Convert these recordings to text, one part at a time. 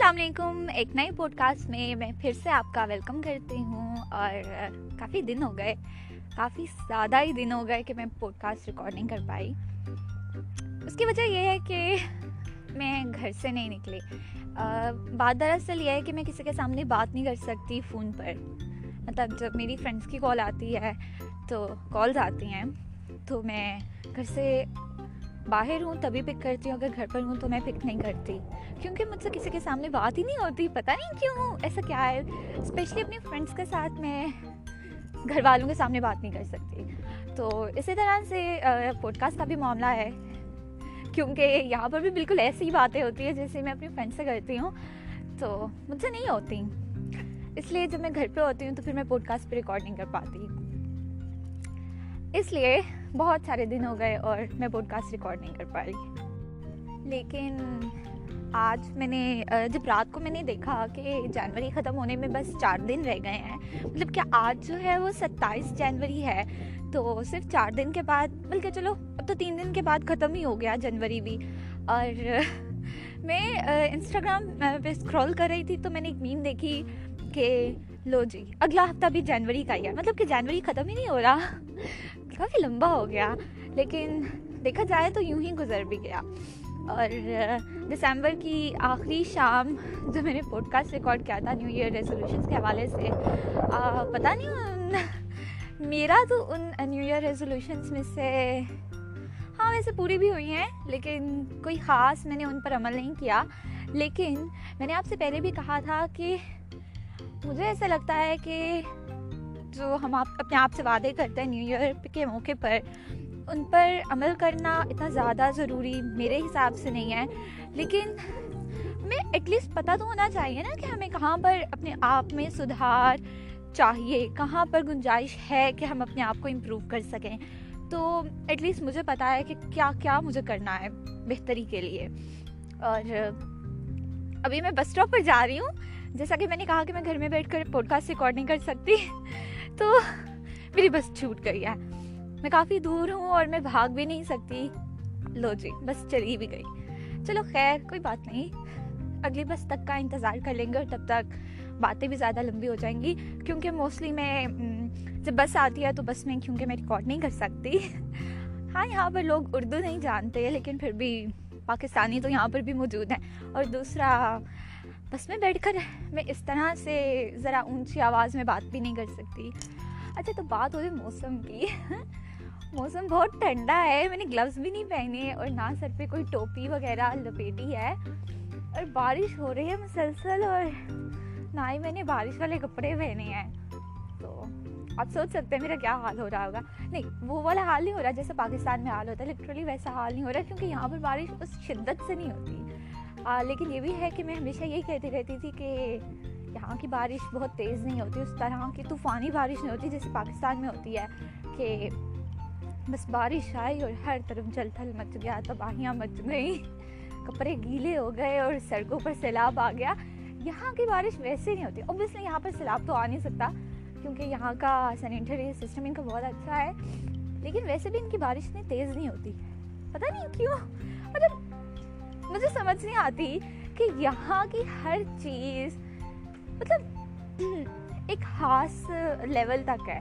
السلام علیکم۔ ایک نئے پوڈ کاسٹ میں میں پھر سے آپ کا ویلکم کرتی ہوں اور کافی دن ہو گئے۔ کافی زیادہ ہی دن ہو گئے کہ میں پوڈ کاسٹ ریکارڈنگ کر پائی۔ اس کی وجہ یہ ہے کہ میں گھر سے نہیں نکلی۔ بات دراصل یہ ہے کہ میں کسی کے سامنے بات نہیں کر سکتی فون پر۔ مطلب جب میری فرینڈس کی کال آتی ہے تو کالز آتی ہیں۔ تو میں گھر سے باہر ہوں تبھی پک کرتی ہوں، اگر گھر پر ہوں تو میں پک نہیں کرتی۔ کیونکہ مجھ سے کسی کے سامنے بات ہی نہیں ہوتی، پتہ نہیں کیوں، ایسا کیا ہے؟ اسپیشلی اپنی فرینڈس کے ساتھ میں گھر والوں کے سامنے بات نہیں کر سکتی۔ تو اسی طرح سے پوڈ کاسٹ کا بھی معاملہ ہے۔ کیونکہ یہاں پر بھی بالکل ایسی ہی باتیں ہوتی ہیں جیسے میں اپنی فرینڈ سے کرتی ہوں۔ تو مجھ سے نہیں ہوتی۔ اس لیے جب میں گھر پہ ہوتی ہوں تو پھر میں پوڈ کاسٹ پہ ریکارڈنگ کر پاتی۔ اس لیے بہت سارے دن ہو گئے اور میں پوڈ کاسٹ ریکارڈ نہیں کر پائی لیکن آج میں نے جب رات کو میں نے دیکھا کہ جنوری ختم ہونے میں بس چار دن رہ گئے ہیں مطلب کہ آج جو ہے وہ ستائیس جنوری ہے، تو صرف چار دن کے بعد، بلکہ چلو، اب تو تین دن کے بعد ختم ہی ہو گیا جنوری بھی۔ اور میں انسٹاگرام پہ اسکرول کر رہی تھی تو میں نے ایک میم دیکھی کہ لو جی اگلا ہفتہ بھی جنوری کا ہی ہے۔ مطلب کہ جنوری ختم ہی نہیں ہو رہا۔ کافی لمبا ہو گیا لیکن دیکھا جائے تو یوں ہی گزر بھی گیا اور دسمبر کی آخری شام جو میں نے پوڈ کاسٹ ریکارڈ کیا تھا نیو ایئر ریزولوشنس کے حوالے سے پتہ نہیں میرا تو ان نیو ایئر ریزولوشنس میں سے ہاں ویسے پوری بھی ہوئی ہیں لیکن کوئی خاص میں نے ان پر عمل نہیں کیا لیکن میں نے آپ سے پہلے بھی کہا تھا کہ مجھے ایسا لگتا ہے کہ جو ہم آپ اپنے آپ سے وعدے کرتے ہیں نیو ایئر کے موقع پر، ان پر عمل کرنا اتنا زیادہ ضروری میرے حساب سے نہیں ہے۔ لیکن ہمیں ایٹ لیسٹ پتہ تو ہونا چاہیے نا کہ ہمیں کہاں پر اپنے آپ میں سدھار چاہیے، کہاں پر گنجائش ہے کہ ہم اپنے آپ کو امپروو کر سکیں۔ تو ایٹ لیسٹ مجھے پتہ ہے کہ کیا کیا مجھے کرنا ہے بہتری کے لیے۔ اور ابھی میں بس اسٹاپ پر جا رہی ہوں۔ جیسا کہ میں نے کہا کہ میں گھر میں بیٹھ کر پوڈ کاسٹ ریکارڈ نہیں کر سکتی۔ تو میری بس چھوٹ گئی ہے۔ میں کافی دور ہوں اور میں بھاگ بھی نہیں سکتی۔ لو جی بس چلی بھی گئی۔ چلو خیر، کوئی بات نہیں۔ اگلی بس تک کا انتظار کر لیں گے اور تب تک باتیں بھی زیادہ لمبی ہو جائیں گی۔ کیونکہ موسٹلی میں جب بس آتی ہے تو بس میں کیونکہ میں ریکارڈ نہیں کر سکتی۔ ہاں یہاں پر لوگ اردو نہیں جانتے، لیکن پھر بھی پاکستانی تو یہاں پر بھی موجود ہیں۔ اور دوسرا بس میں بیٹھ کر میں اس طرح سے ذرا اونچی آواز میں بات بھی نہیں کر سکتی۔ اچھا تو بات ہو رہی موسم کی۔ موسم بہت ٹھنڈا ہے، میں نے گلوز بھی نہیں پہنے اور نہ سر پہ کوئی ٹوپی وغیرہ، لپیٹی ہے۔ اور بارش ہو رہی ہے مسلسل اور نہ ہی میں نے بارش والے کپڑے پہنے ہیں۔ تو آپ سوچ سکتے ہیں میرا کیا حال ہو رہا ہوگا۔ نہیں، وہ والا حال نہیں ہو رہا جیسے پاکستان میں حال ہوتا ہے۔ لٹرلی ویسا حال نہیں ہو رہا کیونکہ یہاں پر بارش اس شدت سے نہیں ہوتی۔ آ, لیکن یہ بھی ہے کہ میں ہمیشہ یہی کہتی رہتی تھی کہ یہاں کی بارش بہت تیز نہیں ہوتی اس طرح کی طوفانی بارش نہیں ہوتی جیسے پاکستان میں ہوتی ہے کہ بس بارش آئی اور ہر طرف جل تھل مچ گیا تباہیاں مچ گئیں کپڑے گیلے ہو گئے اور سڑکوں پر سیلاب آ گیا۔ یہاں کی بارش ویسے نہیں ہوتی اوبیسلی یہاں پر سیلاب تو آ نہیں سکتا کیونکہ یہاں کا سینیٹری سسٹم ان کا بہت اچھا ہے لیکن ویسے بھی ان کی بارش اتنی تیز نہیں ہوتی۔ پتہ نہیں کیوں؟ مطلب مجھے سمجھ نہیں آتی کہ یہاں کی ہر چیز مطلب ایک خاص لیول تک ہے۔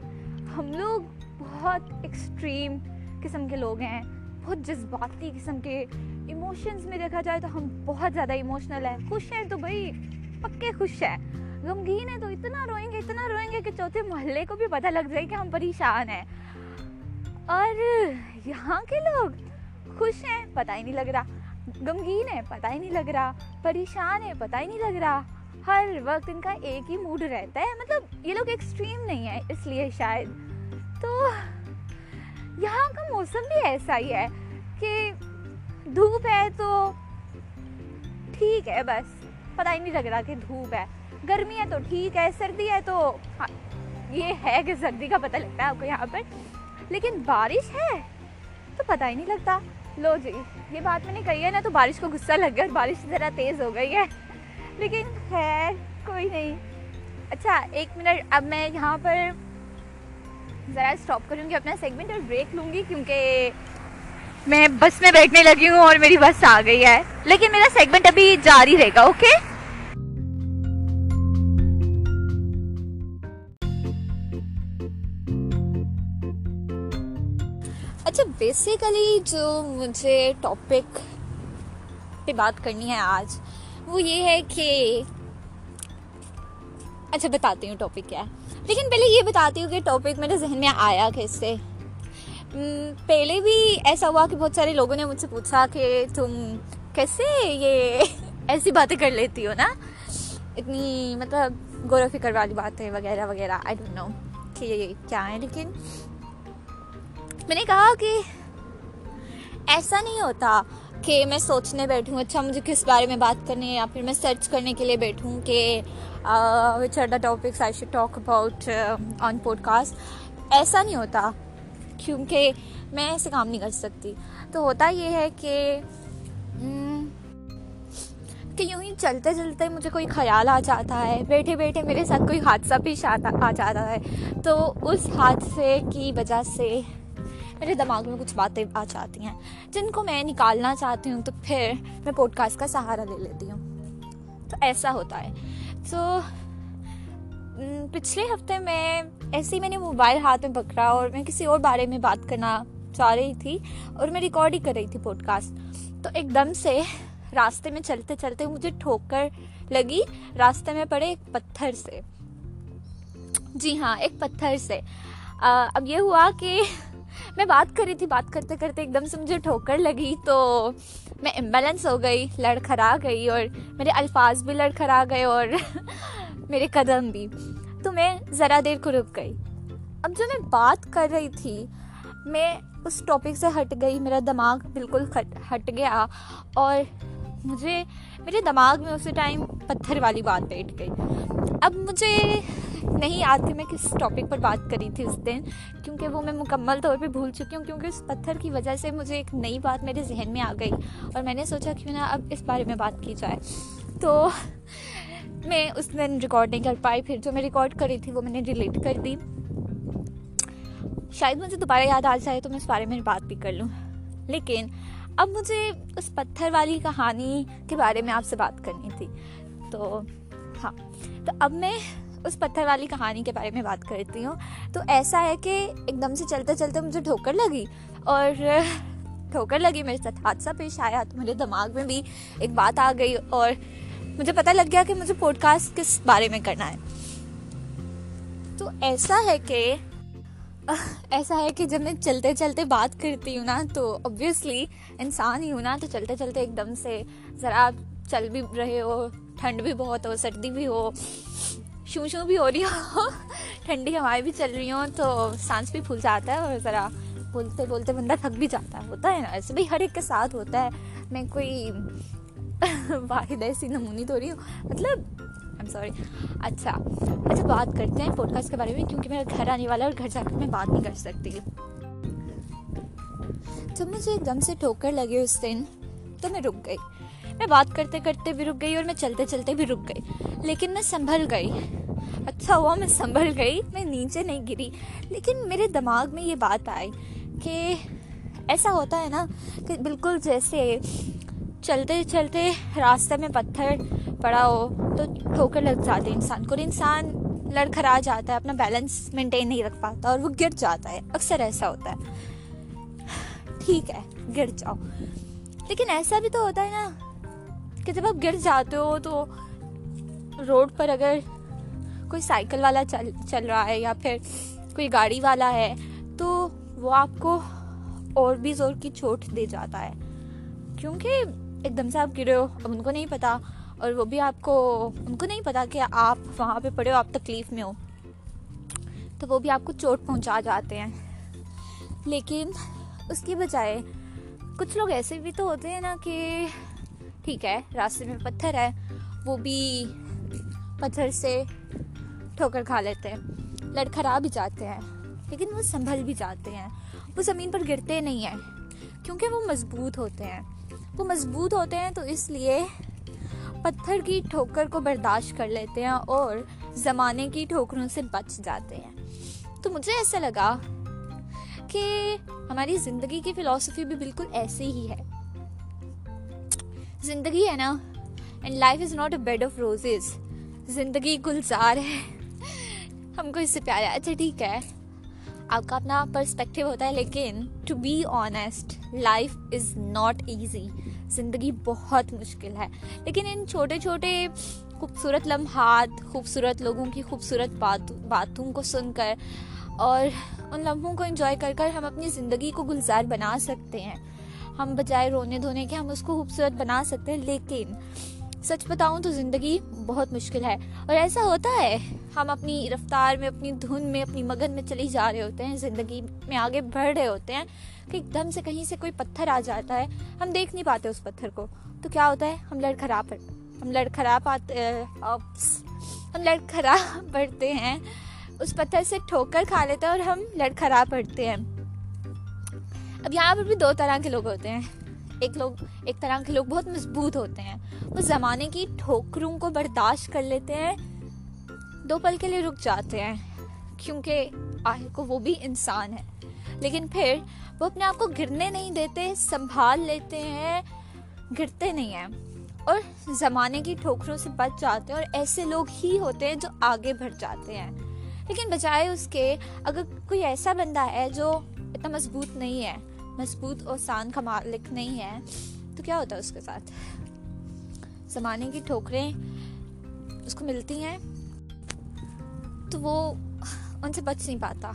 ہم لوگ بہت ایکسٹریم قسم کے لوگ ہیں، بہت جذباتی قسم کے۔ ایموشنز میں دیکھا جائے تو ہم بہت زیادہ ایموشنل ہیں۔ خوش ہیں تو بھائی، پکے خوش ہیں۔ غمگین ہیں تو اتنا روئیں گے، اتنا روئیں گے کہ چوتھے محلے کو بھی پتہ لگ جائے کہ ہم پریشان ہیں۔ اور یہاں کے لوگ خوش ہیں، پتہ ہی نہیں لگ رہا۔ غمگین ہے، پتہ ہی نہیں لگ رہا، پریشان ہے، پتہ ہی نہیں لگ رہا۔ ہر وقت ان کا ایک ہی موڈ رہتا ہے مطلب یہ لوگ ایکسٹریم نہیں ہے اس لیے شاید۔ تو یہاں کا موسم بھی ایسا ہی ہے کہ دھوپ ہے تو ٹھیک ہے بس۔ پتہ ہی نہیں لگ رہا کہ دھوپ ہے۔ گرمی ہے تو ٹھیک ہے، سردی ہے تو ہاں، یہ ہے کہ سردی کا پتہ لگتا ہے آپ کو یہاں پر۔ لیکن بارش ہے تو پتہ ہی نہیں لگتا۔ لو جی یہ بات میں نے کہی ہے نا تو بارش کو غصہ لگ گیا بارش ذرا تیز ہو گئی ہے۔ لیکن خیر، کوئی نہیں۔ اچھا ایک منٹ، اب میں یہاں پر ذرا اسٹاپ کروں گی اپنا سیگمنٹ اور بریک لوں گی کیونکہ میں بس میں بیٹھنے لگی ہوں اور میری بس آ گئی ہے۔ لیکن میرا سیگمنٹ ابھی جاری رہے گا اوکے اچھا بیسیکلی جو مجھے ٹاپک پہ بات کرنی ہے آج، وہ یہ ہے کہ اچھا بتاتی ہوں ٹاپک کیا ہے۔ لیکن پہلے یہ بتاتی ہوں کہ ٹاپک میرے ذہن میں آیا کیسے پہلے بھی ایسا ہوا کہ بہت سارے لوگوں نے مجھ سے پوچھا کہ تم کیسے یہ ایسی باتیں کر لیتی ہو نا؟ اتنی مطلب غور و فکر والی باتیں وغیرہ وغیرہ آئی ڈونٹ نو کہ یہ کیا ہے لیکن میں نے کہا کہ ایسا نہیں ہوتا کہ میں سوچنے بیٹھوں اچھا مجھے کس بارے میں بات کرنی ہے یا پھر میں سرچ کرنے کے لیے بیٹھوں کہ which are the topics I should talk about on podcast ایسا نہیں ہوتا، کیونکہ میں ایسے کام نہیں کر سکتی۔ تو ہوتا یہ ہے کہ کہ یوں ہی چلتے چلتے مجھے کوئی خیال آ جاتا ہے، بیٹھے بیٹھے میرے ساتھ کوئی حادثہ پیش آتا، آ جاتا ہے۔ تو اس حادثے کی وجہ سے میرے دماغ میں کچھ باتیں آ جاتی ہیں۔ جن کو میں نکالنا چاہتی ہوں تو پھر میں پوڈ کاسٹ کا سہارا لے لیتی ہوں۔ تو ایسا ہوتا ہے۔ تو پچھلے ہفتے میں ایسے ہی میں نے موبائل ہاتھ میں پکڑا اور میں کسی اور بارے میں بات کرنا چاہ رہی تھی اور میں ریکارڈ ہی کر رہی تھی پوڈ کاسٹ تو ایک دم سے راستے میں چلتے چلتے مجھے ٹھوکر لگی۔ راستے میں پڑے ایک پتھر سے۔ جی ہاں ایک پتھر سے۔ اب یہ ہوا کہ میں بات کر رہی تھی، بات کرتے کرتے ایک دم سے مجھے ٹھوکر لگی تو میں امبیلنس ہو گئی، لڑکھڑا گئی اور میرے الفاظ بھی لڑکھڑا گئے اور میرے قدم بھی۔ تو میں ذرا دیر کو رک گئی۔ اب جو میں بات کر رہی تھی، میں اس ٹاپک سے ہٹ گئی، میرا دماغ بالکل ہٹ گیا اور مجھے، میرے دماغ میں اسی ٹائم پتھر والی بات بیٹھ گئی۔ اب مجھے نہیں یاد کہ میں کس ٹاپک پر بات کری تھی اس دن، کیونکہ وہ میں مکمل طور پہ بھول چکی ہوں کیونکہ اس پتھر کی وجہ سے مجھے ایک نئی بات میرے ذہن میں آ گئی اور میں نے سوچا کیوں نہ اب اس بارے میں بات کی جائے۔ تو میں اس دن ریکارڈ نہیں کر پائی، پھر جو میں ریکارڈ کری تھی وہ میں نے ڈیلیٹ کر دی۔ شاید مجھے دوبارہ یاد آ جائے تو میں اس بارے میں بات بھی کر لوں۔ لیکن اب مجھے اس پتھر والی کہانی کے بارے میں آپ سے بات کرنی تھی۔ تو ہاں تو اب میں اس پتھر والی کہانی کے بارے میں بات کرتی ہوں۔ تو ایسا ہے کہ ایک دم سے چلتے چلتے مجھے ٹھوکر لگی اور ٹھوکر لگی، میرے ساتھ حادثہ پیش آیا تو میرے دماغ میں بھی ایک بات آ گئی اور مجھے پتہ لگ گیا کہ مجھے پوڈ کاسٹ کس بارے میں کرنا ہے۔ تو ایسا ہے کہ ایسا ہے کہ جب میں چلتے چلتے بات کرتی ہوں نا تو اوبیسلی انسان ہی ہوں نا تو چلتے چلتے ایک دم سے ذرا چل بھی رہے ہو، ٹھنڈ بھی بہت ہو، سردی بھی ہو۔ شو شو بھی ہو رہی ہو ٹھنڈی ہوائیں بھی چل رہی ہوں تو سانس بھی پھول جاتا ہے اور ذرا بولتے بولتے بندہ تھک بھی جاتا ہے ہوتا ہے نا ایسے بھی ہر ایک کے ساتھ ہوتا ہے میں کوئی واحد ایسی نمونی تو رہی ہوں مطلب سوری اچھا اچھا بات کرتے ہیں پوڈ کاسٹ کے بارے میں کیونکہ میرا گھر آنے والا اور گھر جا کر میں بات نہیں کر سکتی جب مجھے ایک دم سے ٹھوکر لگے اس دن تو میں رک گئی میں بات کرتے کرتے بھی رک گئی اور میں چلتے چلتے بھی رک گئی لیکن میں سنبھل گئی اچھا ہوا، میں سنبھل گئی، میں نیچے نہیں گری۔ لیکن میرے دماغ میں یہ بات آئی کہ ایسا ہوتا ہے نا کہ بالکل جیسے چلتے چلتے راستے میں پتھر پڑا ہو تو ٹھوکر لگ جاتے انسان کو، اور انسان لڑکھڑا جاتا ہے، اپنا بیلنس مینٹین نہیں رکھ پاتا، اور وہ گر جاتا ہے۔ اکثر ایسا ہوتا ہے۔ ٹھیک ہے، گر جاؤ۔ لیکن ایسا بھی تو ہوتا ہے نا کہ جب آپ گر جاتے ہو تو روڈ پر اگر کوئی سائیکل والا چل چل رہا ہے یا پھر کوئی گاڑی والا ہے، تو وہ آپ کو اور بھی زور کی چوٹ دے جاتا ہے۔ کیونکہ ایک دم سے آپ گرے ہو، اب ان کو نہیں پتا، اور وہ بھی آپ کو، ان کو نہیں پتا کہ آپ وہاں پہ پڑے ہو، آپ تکلیف میں ہو۔ تو وہ بھی آپ کو چوٹ پہنچا جاتے ہیں۔ لیکن اس کی بجائے کچھ لوگ ایسے بھی تو ہوتے ہیں نا کہ ٹھیک ہے، راستے میں پتھر ہے، وہ بھی پتھر سے ٹھوکر کھا لیتے ہیں۔ لڑکھڑا بھی جاتے ہیں، لیکن وہ سنبھل بھی جاتے ہیں۔ وہ زمین پر گرتے نہیں ہیں، کیونکہ وہ مضبوط ہوتے ہیں۔ وہ مضبوط ہوتے ہیں تو اس لیے پتھر کی ٹھوکر کو برداشت کر لیتے ہیں اور زمانے کی ٹھوکروں سے بچ جاتے ہیں۔ تو مجھے ایسا لگا کہ ہماری زندگی کی فلاسفی بھی بالکل ایسی ہی ہے۔ زندگی ہے نا and life is not a bed of roses زندگی گلزار ہے۔ ہم کو اس سے پیار ہے۔ اچھا ٹھیک ہے۔ آپ کا اپنا پرسپیکٹیو ہوتا ہے، لیکن to be honest life is not easy زندگی بہت مشکل ہے۔ لیکن ان چھوٹے چھوٹے خوبصورت لمحات، خوبصورت لوگوں کی خوبصورت بات، باتوں کو سن کر اور ان لمحوں کو انجوائے کر کر ہم اپنی زندگی کو گلزار بنا سکتے ہیں۔ ہم بجائے رونے دھونے کے ہم اس کو خوبصورت بنا سکتے ہیں، لیکن سچ بتاؤں تو زندگی بہت مشکل ہے۔ اور ایسا ہوتا ہے، ہم اپنی رفتار میں، اپنی دھن میں، اپنی مگن میں چلی جا رہے ہوتے ہیں، زندگی میں آگے بڑھ رہے ہوتے ہیں کہ ایک دم سے کہیں سے کوئی پتھر آ جاتا ہے۔ ہم دیکھ نہیں پاتے اس پتھر کو۔ تو کیا ہوتا ہے؟ ہم لڑ خراب ہم لڑ خراب آتے ہم لڑ خراب پڑھتے ہیں۔ اس پتھر سے ٹھوک کر کھا لیتے ہیں اور ہم لڑ خراب پڑھتے ہیں۔ اب یہاں پر بھی دو طرح کے لوگ ہوتے ہیں۔ ایک لوگ، ایک طرح کے لوگ بہت مضبوط ہوتے ہیں۔ وہ زمانے کی ٹھوکروں کو برداشت کر لیتے ہیں۔ دو پل کے لیے رک جاتے ہیں، کیونکہ آخر کو وہ بھی انسان ہے۔ لیکن پھر وہ اپنے آپ کو گرنے نہیں دیتے، سنبھال لیتے ہیں، گرتے نہیں ہیں۔ اور زمانے کی ٹھوکروں سے بچ جاتے ہیں اور ایسے لوگ ہی ہوتے ہیں جو آگے بڑھ جاتے ہیں۔ لیکن بجائے اس کے، اگر کوئی ایسا بندہ ہے جو اتنا مضبوط نہیں ہے، مضبوط اور سان کا مالک نہیں ہے، تو کیا ہوتا ہے اس کے ساتھ؟ زمانے کی ٹھوکریں اس کو ملتی ہیں، تو وہ ان سے بچ نہیں پاتا۔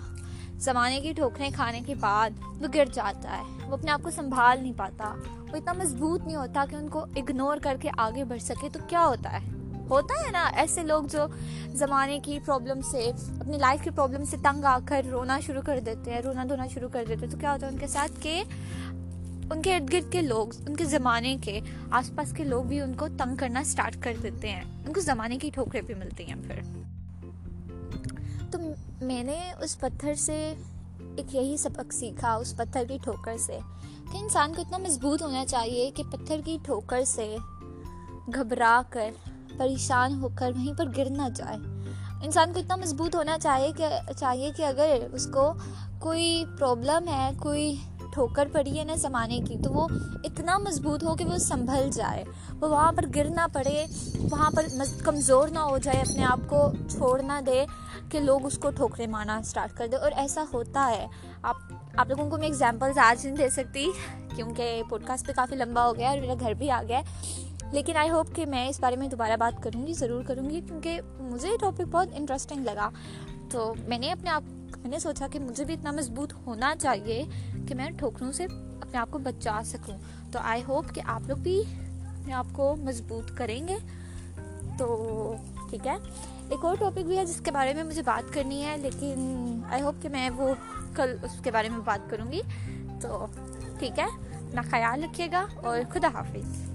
زمانے کی ٹھوکریں کھانے کے بعد وہ گر جاتا ہے، وہ اپنے آپ کو سنبھال نہیں پاتا۔ وہ اتنا مضبوط نہیں ہوتا کہ ان کو اگنور کر کے آگے بڑھ سکے۔ تو کیا ہوتا ہے؟ ہوتا ہے نا، ایسے لوگ جو زمانے کی پرابلم سے، اپنی لائف کی پرابلم سے تنگ آ کر رونا شروع کر دیتے ہیں، رونا دھونا شروع کر دیتے ہیں۔ تو کیا ہوتا ہے ان کے ساتھ؟ کہ ان کے ارد گرد کے لوگ، ان کے زمانے کے آس پاس کے لوگ بھی ان کو تنگ کرنا اسٹارٹ کر دیتے ہیں۔ ان کو زمانے کی ٹھوکریں بھی ملتی ہیں پھر۔ تو میں نے اس پتھر سے ایک یہی سبق سیکھا، اس پتھر کی ٹھوکر سے کہ انسان کو اتنا مضبوط ہونا چاہیے کہ پتھر کی ٹھوکر سے گھبرا کر، پریشان ہو کر وہیں پر گر نہ جائے۔ انسان کو اتنا مضبوط ہونا چاہیے کہ چاہیے کہ اگر اس کو کوئی پرابلم ہے، کوئی ٹھوکر پڑی ہے نا زمانے کی، تو وہ اتنا مضبوط ہو کہ وہ سنبھل جائے۔ وہ وہاں پر گر نہ پڑے، وہاں پر کمزور نہ ہو جائے، اپنے آپ کو چھوڑ نہ دے کہ لوگ اس کو ٹھوکرے مارنا اسٹارٹ کر دے۔ اور ایسا ہوتا ہے۔ آپ آپ لوگوں کو میں اگزامپلز آج نہیں دے سکتی کیونکہ پوڈ کاسٹ پہ کافی لمبا ہو گیا اور میرا گھر بھی آ گیا۔ ہے لیکن آئی ہوپ کہ میں اس بارے میں دوبارہ بات کروں گی، ضرور کروں گی کیونکہ مجھے یہ ٹاپک بہت انٹرسٹنگ لگا۔ تو میں نے اپنے آپ، میں نے سوچا کہ مجھے بھی اتنا مضبوط ہونا چاہیے۔ کہ میں ٹھوکروں سے اپنے آپ کو بچا سکوں۔ تو آئی ہوپ کہ آپ لوگ بھی اپنے آپ کو مضبوط کریں گے۔ تو ٹھیک ہے۔ ایک اور ٹاپک بھی ہے جس کے بارے میں مجھے بات کرنی ہے، لیکن آئی ہوپ کہ میں وہ کل اس کے بارے میں بات کروں گی۔ تو ٹھیک ہے۔ اپنا خیال رکھیے گا اور خدا حافظ۔